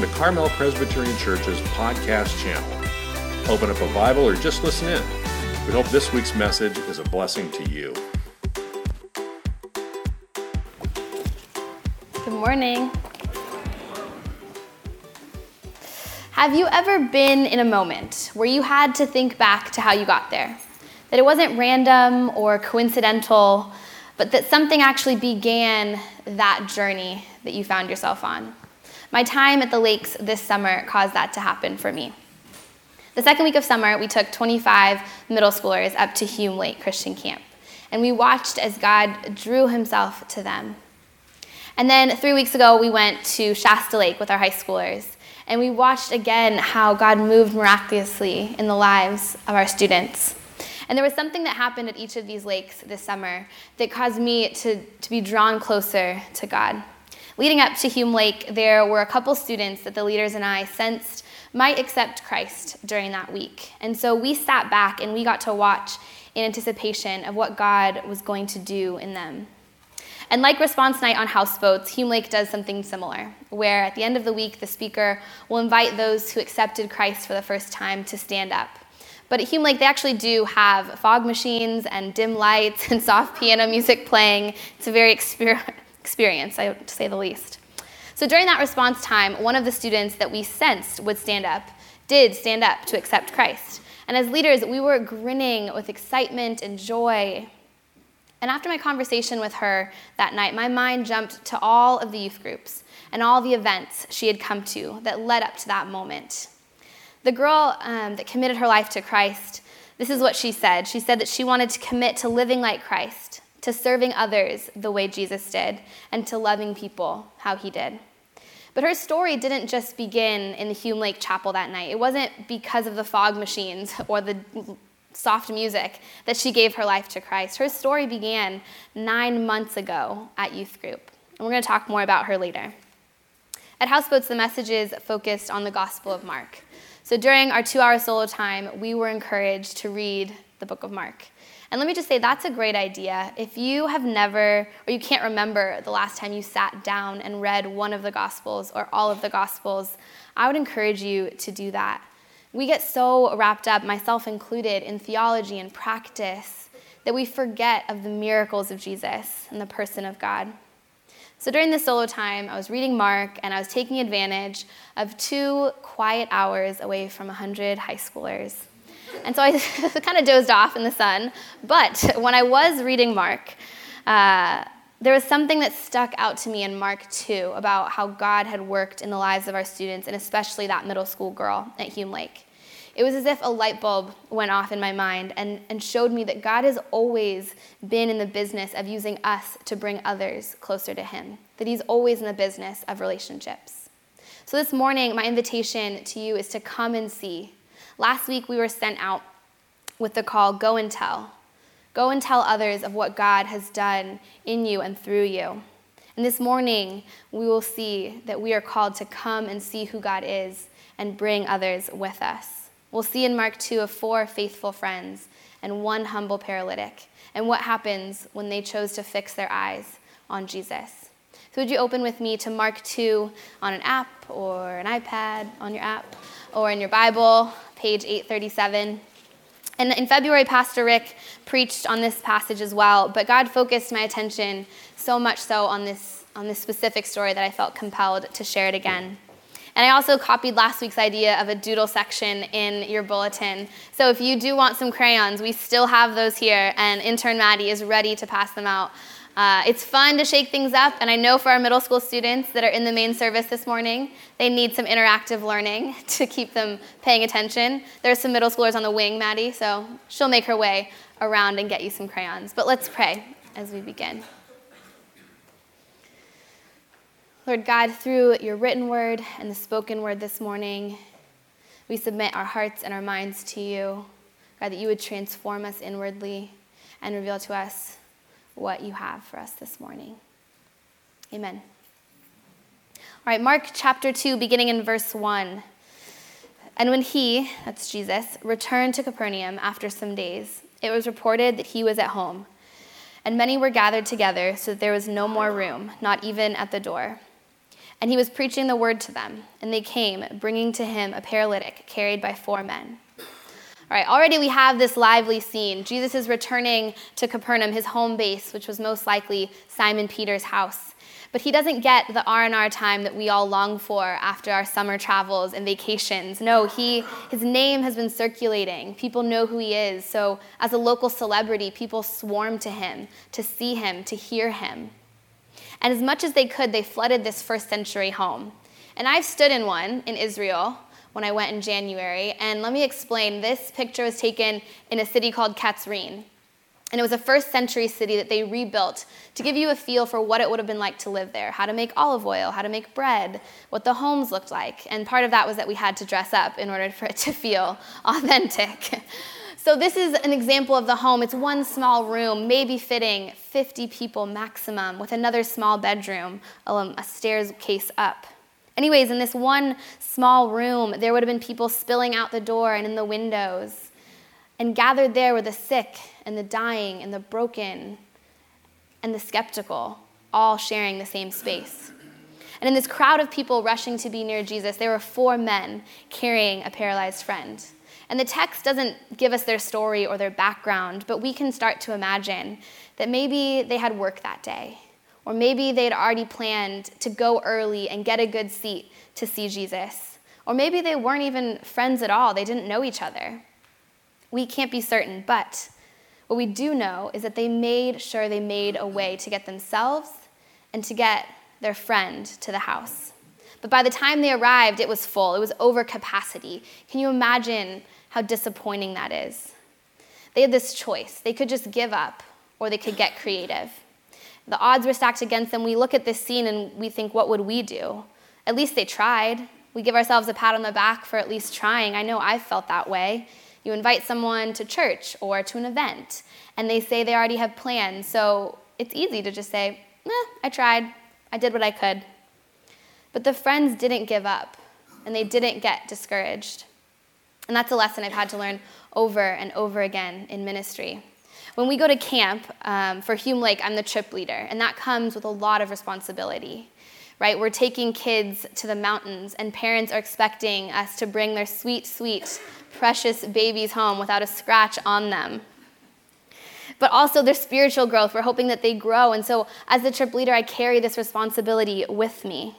welcome to Carmel Presbyterian Church's podcast channel. Open up a Bible or just listen in. We hope this week's message is a blessing to you. Good morning. Have you ever been in a moment where you had to think back to how you got there? That it wasn't random or coincidental, but that something actually began that journey that you found yourself on? My time at the lakes this summer caused that to happen for me. The second week of summer, we took 25 middle schoolers up to Hume Lake Christian Camp, and we watched as God drew himself to them. And then three weeks ago, we went to Shasta Lake with our high schoolers, and we watched again how God moved miraculously in the lives of our students. And there was something that happened at each of these lakes this summer that caused me to, to be drawn closer to God. Leading up to Hume Lake, there were a couple students that the leaders and I sensed might accept Christ during that week. And so we sat back and we got to watch in anticipation of what God was going to do in them. And like Response Night on houseboats, Hume Lake does something similar, where at the end of the week, the speaker will invite those who accepted Christ for the first time to stand up. But at Hume Lake, they actually do have fog machines and dim lights and soft piano music playing. It's a very exper- experience, I to say the least. So during that response time, one of the students that we sensed would stand up did stand up to accept Christ. And as leaders, we were grinning with excitement and joy. And after my conversation with her that night, my mind jumped to all of the youth groups and all the events she had come to that led up to that moment. The girl um, that committed her life to Christ, this is what she said. She said that she wanted to commit to living like Christ, to serving others the way Jesus did, and to loving people how he did. But her story didn't just begin in the Hume Lake Chapel that night. It wasn't because of the fog machines or the soft music that she gave her life to Christ. Her story began nine months ago at youth group. And we're going to talk more about her later. At Houseboats, the messages focused on the Gospel of Mark. So during our two hour solo time, we were encouraged to read the book of Mark. And let me just say, that's a great idea. If you have never, or you can't remember the last time you sat down and read one of the Gospels or all of the Gospels, I would encourage you to do that. We get so wrapped up, myself included, in theology and practice that we forget of the miracles of Jesus and the person of God. So during the solo time, I was reading Mark and I was taking advantage of two quiet hours away from 100 high schoolers. And so I kind of dozed off in the sun. But when I was reading Mark, uh, there was something that stuck out to me in Mark 2 about how God had worked in the lives of our students, and especially that middle school girl at Hume Lake. It was as if a light bulb went off in my mind and, and showed me that God has always been in the business of using us to bring others closer to Him, that He's always in the business of relationships. So this morning, my invitation to you is to come and see Last week, we were sent out with the call Go and tell. Go and tell others of what God has done in you and through you. And this morning, we will see that we are called to come and see who God is and bring others with us. We'll see in Mark 2 of four faithful friends and one humble paralytic, and what happens when they chose to fix their eyes on Jesus. So, would you open with me to Mark 2 on an app or an iPad on your app or in your Bible? Page 837. And in February, Pastor Rick preached on this passage as well, but God focused my attention so much so on this, on this specific story that I felt compelled to share it again. And I also copied last week's idea of a doodle section in your bulletin. So if you do want some crayons, we still have those here, and intern Maddie is ready to pass them out uh, it's fun to shake things up, and I know for our middle school students that are in the main service this morning, they need some interactive learning to keep them paying attention. There's some middle schoolers on the wing, Maddie, so she'll make her way around and get you some crayons. But let's pray as we begin. Lord God, through your written word and the spoken word this morning, we submit our hearts and our minds to you. God, that you would transform us inwardly and reveal to us what you have for us this morning. Amen. All right, Mark chapter 2, beginning in verse 1. And when he, that's Jesus, returned to Capernaum after some days, it was reported that he was at home. And many were gathered together, so that there was no more room, not even at the door. And he was preaching the word to them, and they came, bringing to him a paralytic carried by four men. All right, already we have this lively scene. Jesus is returning to Capernaum, his home base, which was most likely Simon Peter's house. But he doesn't get the R&R time that we all long for after our summer travels and vacations. No, he his name has been circulating. People know who he is. So, as a local celebrity, people swarm to him to see him, to hear him. And as much as they could, they flooded this first century home. And I've stood in one in Israel when I went in January. And let me explain this picture was taken in a city called Katzrin. And it was a first century city that they rebuilt to give you a feel for what it would have been like to live there, how to make olive oil, how to make bread, what the homes looked like. And part of that was that we had to dress up in order for it to feel authentic. So, this is an example of the home. It's one small room, maybe fitting 50 people maximum, with another small bedroom, um, a stairs case up. Anyways, in this one small room, there would have been people spilling out the door and in the windows. And gathered there were the sick and the dying and the broken and the skeptical, all sharing the same space. And in this crowd of people rushing to be near Jesus, there were four men carrying a paralyzed friend. And the text doesn't give us their story or their background, but we can start to imagine that maybe they had work that day, or maybe they'd already planned to go early and get a good seat to see Jesus, or maybe they weren't even friends at all, they didn't know each other. We can't be certain, but what we do know is that they made sure they made a way to get themselves and to get their friend to the house. But by the time they arrived, it was full. It was over capacity. Can you imagine how disappointing that is. They had this choice. They could just give up or they could get creative. The odds were stacked against them. We look at this scene and we think, what would we do? At least they tried. We give ourselves a pat on the back for at least trying. I know I've felt that way. You invite someone to church or to an event, and they say they already have plans. So it's easy to just say, eh, I tried. I did what I could. But the friends didn't give up, and they didn't get discouraged. And that's a lesson I've had to learn over and over again in ministry. When we go to camp um, for Hume Lake, I'm the trip leader, and that comes with a lot of responsibility. Right? We're taking kids to the mountains, and parents are expecting us to bring their sweet, sweet, precious babies home without a scratch on them. But also their spiritual growth, we're hoping that they grow. And so, as the trip leader, I carry this responsibility with me.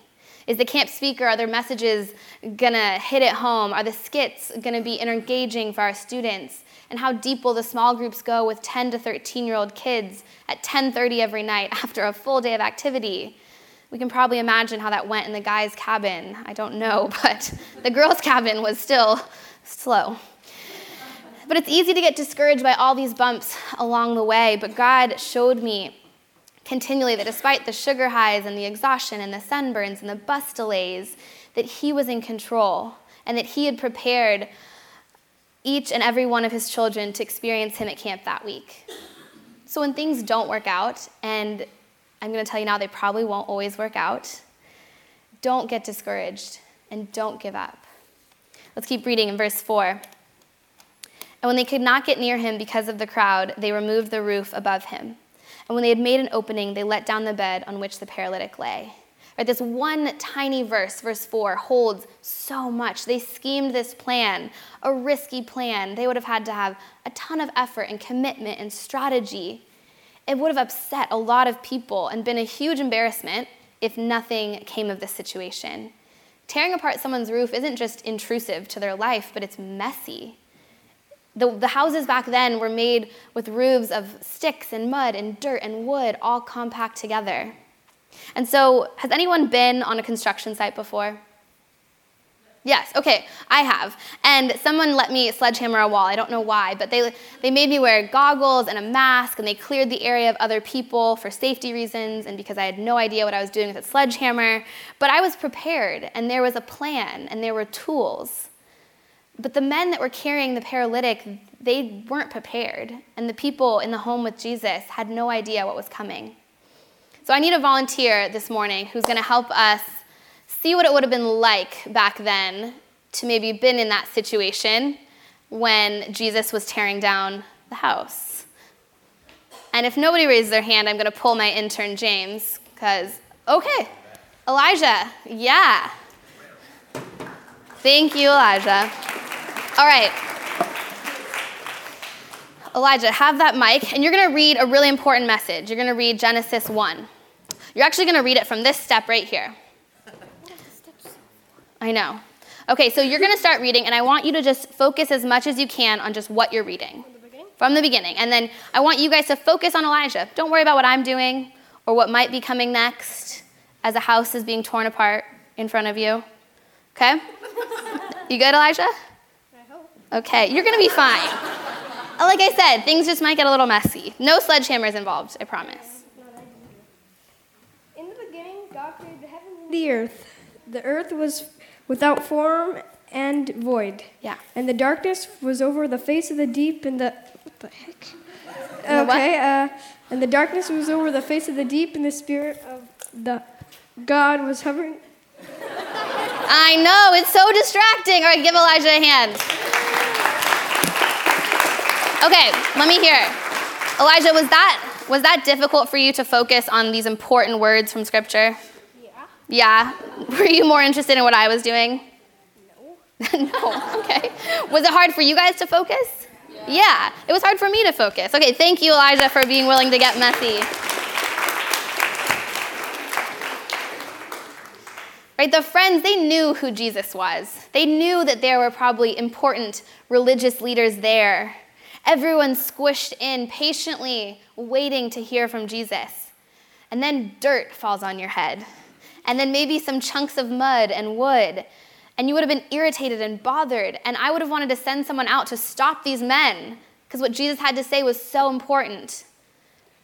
Is the camp speaker, are their messages gonna hit it home? Are the skits gonna be engaging for our students? And how deep will the small groups go with 10 to 13 year old kids at 10:30 every night after a full day of activity? We can probably imagine how that went in the guys' cabin. I don't know, but the girls' cabin was still slow. But it's easy to get discouraged by all these bumps along the way. But God showed me continually that despite the sugar highs and the exhaustion and the sunburns and the bus delays, that he was in control and that he had prepared each and every one of his children to experience him at camp that week. So when things don't work out, and I'm going to tell you now they probably won't always work out, don't get discouraged and don't give up. Let's keep reading in verse 4. And when they could not get near him because of the crowd, they removed the roof above him. And when they had made an opening, they let down the bed on which the paralytic lay. Right, this one tiny verse, verse 4, holds so much. They schemed this plan, a risky plan. They would have had to have a ton of effort and commitment and strategy. It would have upset a lot of people and been a huge embarrassment if nothing came of this situation. Tearing apart someone's roof isn't just intrusive to their life, but it's messy. The, the houses back then were made with roofs of sticks and mud and dirt and wood all compact together. And so, has anyone been on a construction site before? Yes, okay, I have. And someone let me sledgehammer a wall. I don't know why, but they, they made me wear goggles and a mask, and they cleared the area of other people for safety reasons and because I had no idea what I was doing with a sledgehammer. But I was prepared, and there was a plan, and there were tools. But the men that were carrying the paralytic, they weren't prepared. And the people in the home with Jesus had no idea what was coming. So I need a volunteer this morning who's going to help us see what it would have been like back then to maybe been in that situation when Jesus was tearing down the house. And if nobody raises their hand, I'm going to pull my intern James because okay. Elijah, yeah. Thank you, Elijah. All right. Elijah, have that mic, and you're going to read a really important message. You're going to read Genesis 1. You're actually going to read it from this step right here. I know. Okay, so you're going to start reading, and I want you to just focus as much as you can on just what you're reading From the beginning? from the beginning. And then I want you guys to focus on Elijah. Don't worry about what I'm doing or what might be coming next as a house is being torn apart in front of you. Okay? You good, Elijah? I hope. Okay, you're gonna be fine. Like I said, things just might get a little messy. No sledgehammers involved, I promise. In the beginning, God created the heavens and the earth. The earth was without form and void. Yeah. And the darkness was over the face of the deep, and the what the heck? the what? Okay. Uh, and the darkness was over the face of the deep, and the spirit of the God was hovering. I know, it's so distracting. All right, give Elijah a hand. Okay, let me hear. Elijah, was that was that difficult for you to focus on these important words from scripture? Yeah. Yeah. Were you more interested in what I was doing? No. no. Okay. Was it hard for you guys to focus? Yeah. It was hard for me to focus. Okay, thank you, Elijah, for being willing to get messy. Right, the friends, they knew who Jesus was. They knew that there were probably important religious leaders there. Everyone squished in, patiently waiting to hear from Jesus. And then dirt falls on your head. And then maybe some chunks of mud and wood. And you would have been irritated and bothered. And I would have wanted to send someone out to stop these men because what Jesus had to say was so important.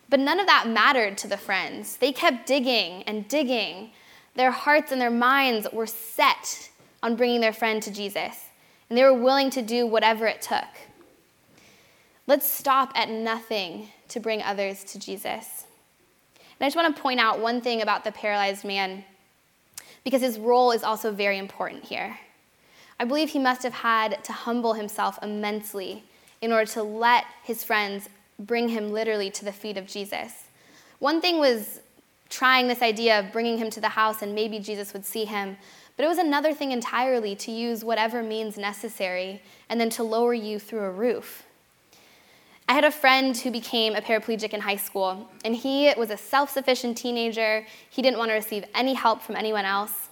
But none of that mattered to the friends. They kept digging and digging. Their hearts and their minds were set on bringing their friend to Jesus, and they were willing to do whatever it took. Let's stop at nothing to bring others to Jesus. And I just want to point out one thing about the paralyzed man, because his role is also very important here. I believe he must have had to humble himself immensely in order to let his friends bring him literally to the feet of Jesus. One thing was trying this idea of bringing him to the house and maybe Jesus would see him, but it was another thing entirely to use whatever means necessary and then to lower you through a roof. I had a friend who became a paraplegic in high school, and he was a self sufficient teenager. He didn't want to receive any help from anyone else.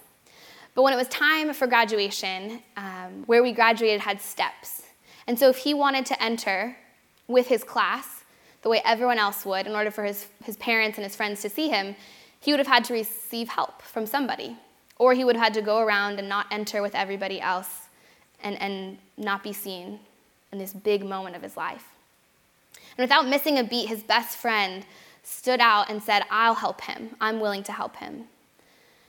But when it was time for graduation, um, where we graduated had steps. And so if he wanted to enter with his class, the way everyone else would, in order for his, his parents and his friends to see him, he would have had to receive help from somebody. Or he would have had to go around and not enter with everybody else and, and not be seen in this big moment of his life. And without missing a beat, his best friend stood out and said, I'll help him. I'm willing to help him.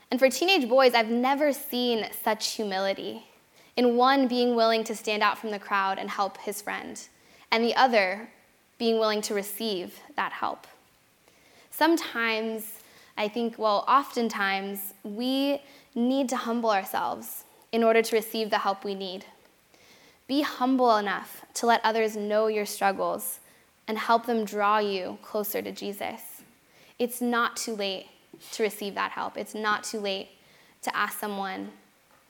And for teenage boys, I've never seen such humility in one being willing to stand out from the crowd and help his friend, and the other being willing to receive that help. Sometimes, I think, well, oftentimes, we need to humble ourselves in order to receive the help we need. Be humble enough to let others know your struggles and help them draw you closer to Jesus. It's not too late to receive that help. It's not too late to ask someone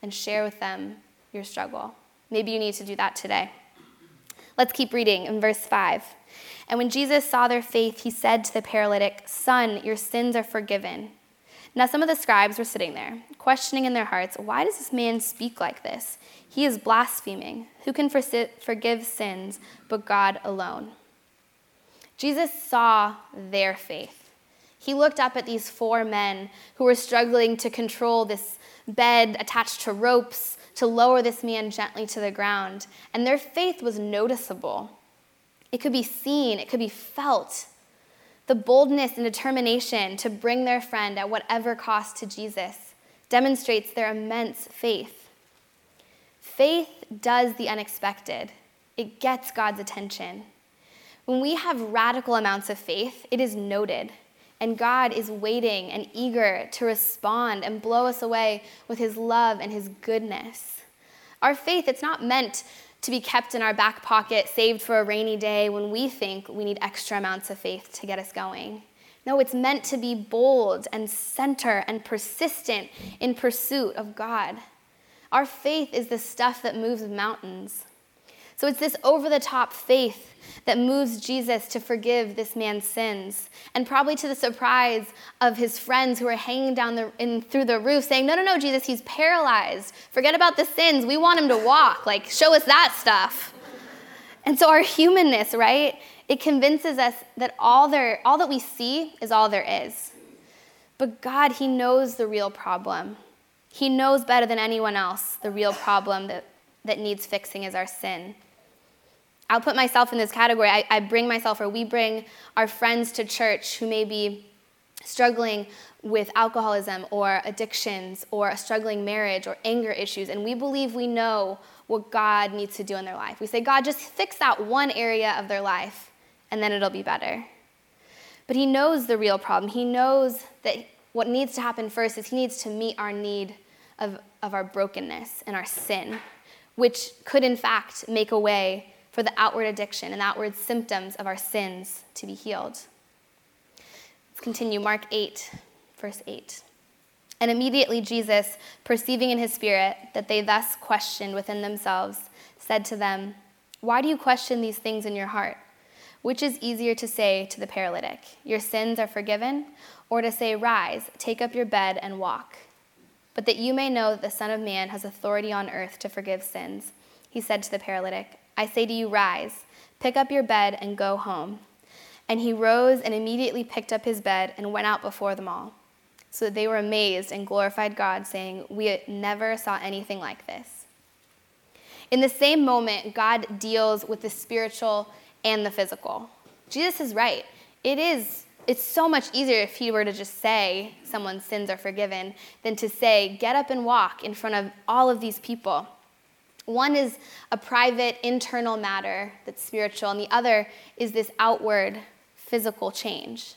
and share with them your struggle. Maybe you need to do that today. Let's keep reading in verse 5. And when Jesus saw their faith, he said to the paralytic, Son, your sins are forgiven. Now, some of the scribes were sitting there, questioning in their hearts, Why does this man speak like this? He is blaspheming. Who can forgive sins but God alone? Jesus saw their faith. He looked up at these four men who were struggling to control this bed attached to ropes to lower this man gently to the ground, and their faith was noticeable. It could be seen, it could be felt. The boldness and determination to bring their friend at whatever cost to Jesus demonstrates their immense faith. Faith does the unexpected, it gets God's attention. When we have radical amounts of faith, it is noted, and God is waiting and eager to respond and blow us away with his love and his goodness. Our faith, it's not meant to be kept in our back pocket, saved for a rainy day when we think we need extra amounts of faith to get us going. No, it's meant to be bold and center and persistent in pursuit of God. Our faith is the stuff that moves mountains. So it's this over the top faith that moves Jesus to forgive this man's sins. And probably to the surprise of his friends who are hanging down the, in, through the roof saying, No, no, no, Jesus, he's paralyzed. Forget about the sins. We want him to walk. Like, show us that stuff. And so our humanness, right? It convinces us that all, there, all that we see is all there is. But God, He knows the real problem. He knows better than anyone else the real problem that, that needs fixing is our sin. I'll put myself in this category. I, I bring myself, or we bring our friends to church who may be struggling with alcoholism or addictions or a struggling marriage or anger issues, and we believe we know what God needs to do in their life. We say, God, just fix that one area of their life, and then it'll be better. But He knows the real problem. He knows that what needs to happen first is He needs to meet our need of, of our brokenness and our sin, which could, in fact, make a way for the outward addiction and outward symptoms of our sins to be healed. Let's continue. Mark 8, verse 8. And immediately Jesus, perceiving in his spirit that they thus questioned within themselves, said to them, Why do you question these things in your heart? Which is easier to say to the paralytic, Your sins are forgiven, or to say, Rise, take up your bed, and walk? But that you may know that the Son of Man has authority on earth to forgive sins, he said to the paralytic, I say to you, rise, pick up your bed, and go home. And he rose and immediately picked up his bed and went out before them all. So they were amazed and glorified God, saying, We never saw anything like this. In the same moment, God deals with the spiritual and the physical. Jesus is right. It is it's so much easier if he were to just say someone's sins are forgiven than to say, get up and walk in front of all of these people. One is a private, internal matter that's spiritual, and the other is this outward, physical change.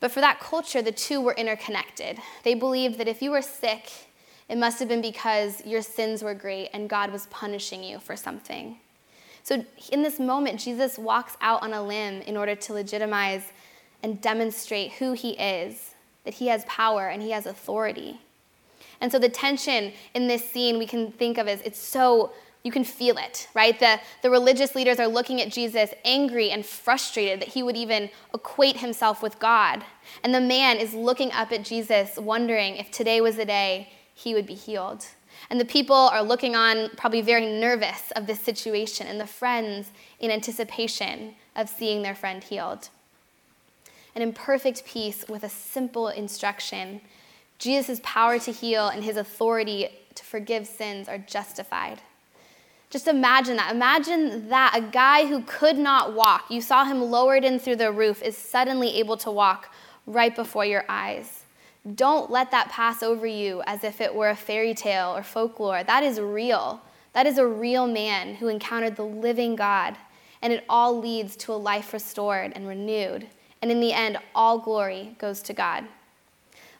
But for that culture, the two were interconnected. They believed that if you were sick, it must have been because your sins were great and God was punishing you for something. So, in this moment, Jesus walks out on a limb in order to legitimize and demonstrate who he is, that he has power and he has authority. And so the tension in this scene we can think of as it's so you can feel it, right? The, the religious leaders are looking at Jesus angry and frustrated that he would even equate himself with God. And the man is looking up at Jesus, wondering if today was the day he would be healed. And the people are looking on, probably very nervous of this situation, and the friends in anticipation of seeing their friend healed. And in perfect peace, with a simple instruction, Jesus' power to heal and his authority to forgive sins are justified. Just imagine that. Imagine that a guy who could not walk, you saw him lowered in through the roof, is suddenly able to walk right before your eyes. Don't let that pass over you as if it were a fairy tale or folklore. That is real. That is a real man who encountered the living God, and it all leads to a life restored and renewed. And in the end, all glory goes to God.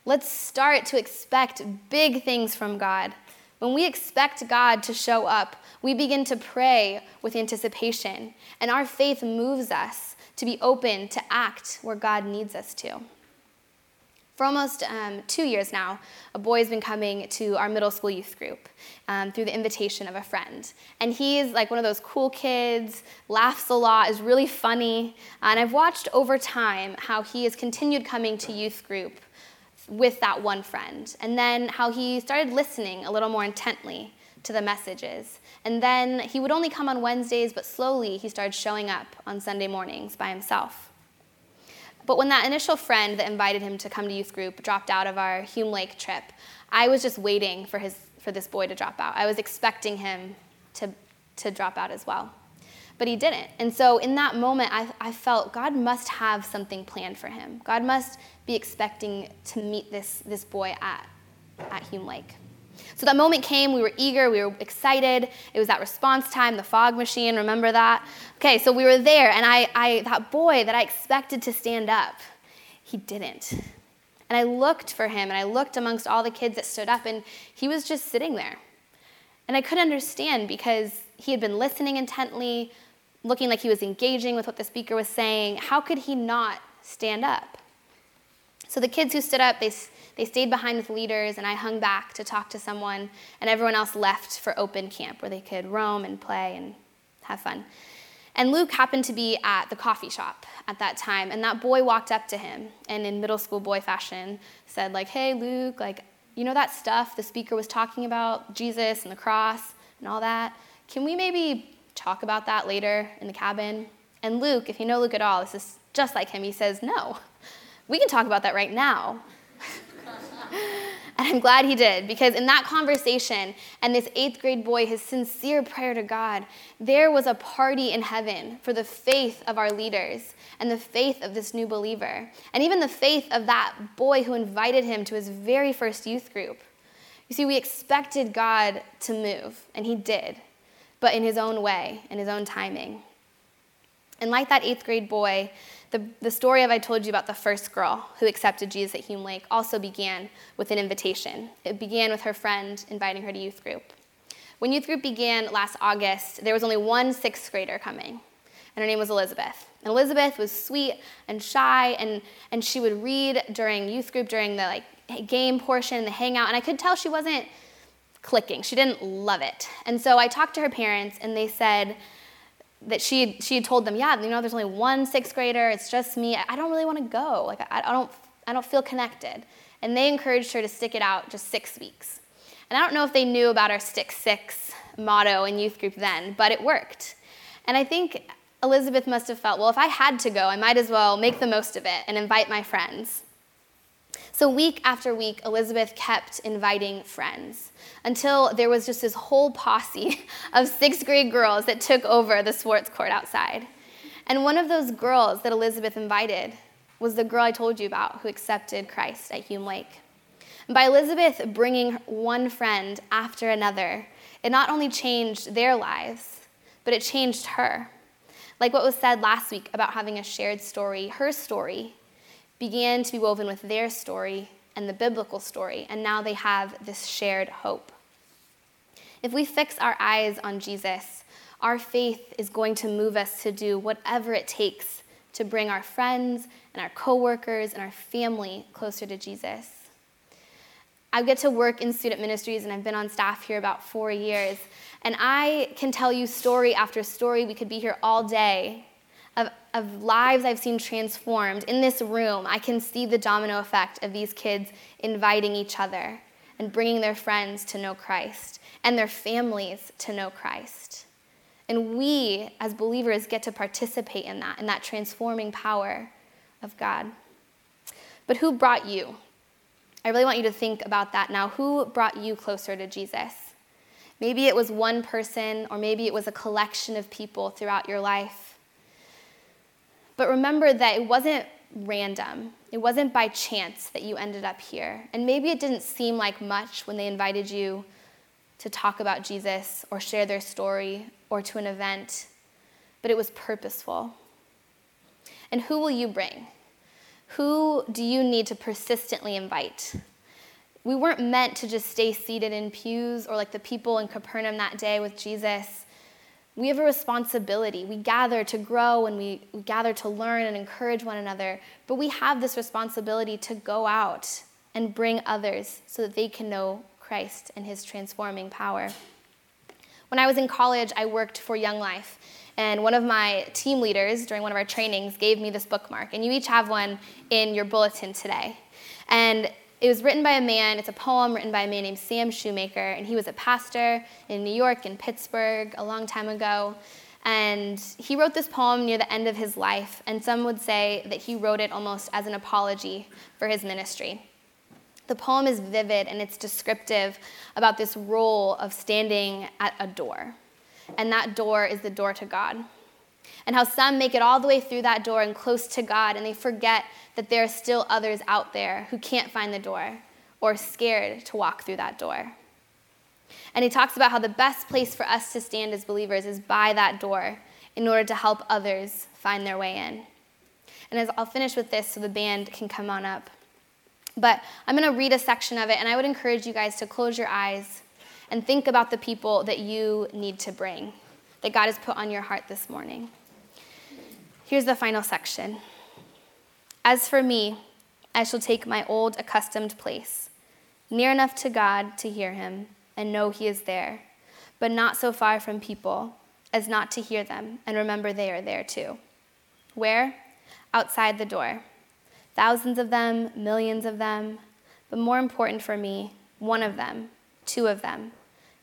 Let's start to expect big things from God. When we expect God to show up, we begin to pray with anticipation, and our faith moves us to be open to act where God needs us to. For almost um, two years now, a boy has been coming to our middle school youth group um, through the invitation of a friend. And he's like one of those cool kids, laughs a lot, is really funny. And I've watched over time how he has continued coming to youth group with that one friend. And then how he started listening a little more intently to the messages. And then he would only come on Wednesdays, but slowly he started showing up on Sunday mornings by himself. But when that initial friend that invited him to come to youth group dropped out of our Hume Lake trip, I was just waiting for, his, for this boy to drop out. I was expecting him to, to drop out as well but he didn't. And so in that moment, I, I felt God must have something planned for him. God must be expecting to meet this, this boy at, at Hume Lake. So that moment came, we were eager, we were excited. It was that response time, the fog machine, remember that? Okay, so we were there, and I, I that boy that I expected to stand up, he didn't. And I looked for him, and I looked amongst all the kids that stood up, and he was just sitting there. And I couldn't understand because he had been listening intently, looking like he was engaging with what the speaker was saying. How could he not stand up? So the kids who stood up, they, they stayed behind with leaders, and I hung back to talk to someone, and everyone else left for open camp where they could roam and play and have fun. And Luke happened to be at the coffee shop at that time, and that boy walked up to him and, in middle school boy fashion, said, like, hey, Luke, like, you know that stuff the speaker was talking about, Jesus and the cross and all that? Can we maybe talk about that later in the cabin? And Luke, if you know Luke at all, this is just like him. He says, no, we can talk about that right now. And I'm glad he did, because in that conversation and this eighth grade boy, his sincere prayer to God, there was a party in heaven for the faith of our leaders and the faith of this new believer, and even the faith of that boy who invited him to his very first youth group. You see, we expected God to move, and he did, but in his own way, in his own timing. And like that eighth grade boy, the, the story of I told you about the first girl who accepted Jesus at Hume Lake also began with an invitation. It began with her friend inviting her to youth group. When youth group began last August, there was only one sixth grader coming, and her name was Elizabeth. And Elizabeth was sweet and shy, and, and she would read during youth group, during the like game portion, the hangout, and I could tell she wasn't clicking. She didn't love it. And so I talked to her parents, and they said, that she she had told them, yeah, you know, there's only one sixth grader. It's just me. I don't really want to go. Like I, I don't I don't feel connected. And they encouraged her to stick it out just six weeks. And I don't know if they knew about our stick six motto in youth group then, but it worked. And I think Elizabeth must have felt, well, if I had to go, I might as well make the most of it and invite my friends. So, week after week, Elizabeth kept inviting friends until there was just this whole posse of sixth grade girls that took over the sports court outside. And one of those girls that Elizabeth invited was the girl I told you about who accepted Christ at Hume Lake. And by Elizabeth bringing one friend after another, it not only changed their lives, but it changed her. Like what was said last week about having a shared story, her story began to be woven with their story and the biblical story, and now they have this shared hope. If we fix our eyes on Jesus, our faith is going to move us to do whatever it takes to bring our friends and our coworkers and our family closer to Jesus. I get to work in student ministries and I've been on staff here about four years. And I can tell you story after story. We could be here all day of, of lives I've seen transformed in this room, I can see the domino effect of these kids inviting each other and bringing their friends to know Christ and their families to know Christ. And we, as believers, get to participate in that, in that transforming power of God. But who brought you? I really want you to think about that now. Who brought you closer to Jesus? Maybe it was one person, or maybe it was a collection of people throughout your life. But remember that it wasn't random. It wasn't by chance that you ended up here. And maybe it didn't seem like much when they invited you to talk about Jesus or share their story or to an event, but it was purposeful. And who will you bring? Who do you need to persistently invite? We weren't meant to just stay seated in pews or like the people in Capernaum that day with Jesus we have a responsibility. We gather to grow and we, we gather to learn and encourage one another, but we have this responsibility to go out and bring others so that they can know Christ and his transforming power. When I was in college, I worked for Young Life, and one of my team leaders during one of our trainings gave me this bookmark, and you each have one in your bulletin today. And it was written by a man, it's a poem written by a man named Sam Shoemaker, and he was a pastor in New York and Pittsburgh a long time ago. And he wrote this poem near the end of his life, and some would say that he wrote it almost as an apology for his ministry. The poem is vivid and it's descriptive about this role of standing at a door. And that door is the door to God. And how some make it all the way through that door and close to God, and they forget that there are still others out there who can't find the door or scared to walk through that door. And he talks about how the best place for us to stand as believers is by that door in order to help others find their way in. And as I'll finish with this so the band can come on up. But I'm going to read a section of it, and I would encourage you guys to close your eyes and think about the people that you need to bring, that God has put on your heart this morning. Here's the final section. As for me, I shall take my old accustomed place, near enough to God to hear him and know he is there, but not so far from people as not to hear them and remember they are there too. Where? Outside the door. Thousands of them, millions of them, but more important for me, one of them, two of them,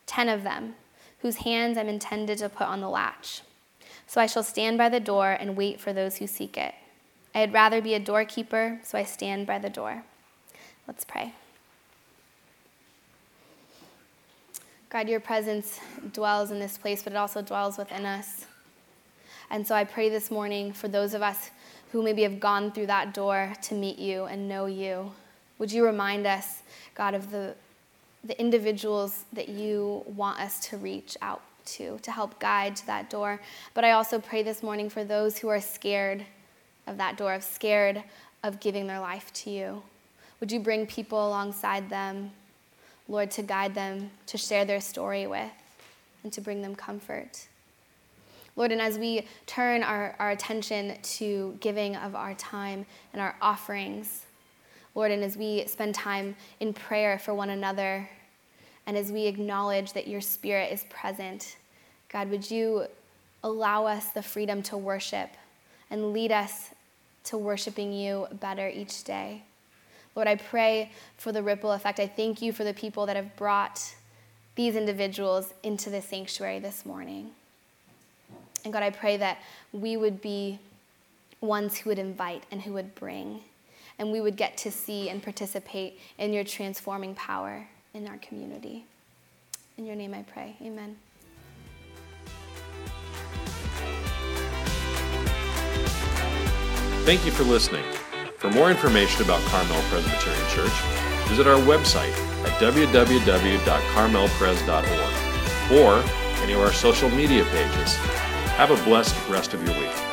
ten of them, whose hands I'm intended to put on the latch. So I shall stand by the door and wait for those who seek it. I had rather be a doorkeeper, so I stand by the door. Let's pray. God, your presence dwells in this place, but it also dwells within us. And so I pray this morning for those of us who maybe have gone through that door to meet you and know you. Would you remind us, God, of the, the individuals that you want us to reach out to, to help guide to that door? But I also pray this morning for those who are scared of that door, of scared of giving their life to you. Would you bring people alongside them, Lord, to guide them, to share their story with, and to bring them comfort? Lord, and as we turn our, our attention to giving of our time and our offerings, Lord, and as we spend time in prayer for one another, and as we acknowledge that your Spirit is present, God, would you allow us the freedom to worship and lead us to worshiping you better each day? Lord, I pray for the ripple effect. I thank you for the people that have brought these individuals into the sanctuary this morning. And God, I pray that we would be ones who would invite and who would bring, and we would get to see and participate in your transforming power in our community. In your name I pray. Amen. Thank you for listening. For more information about Carmel Presbyterian Church, visit our website at www.carmelpres.org or any of our social media pages. Have a blessed rest of your week.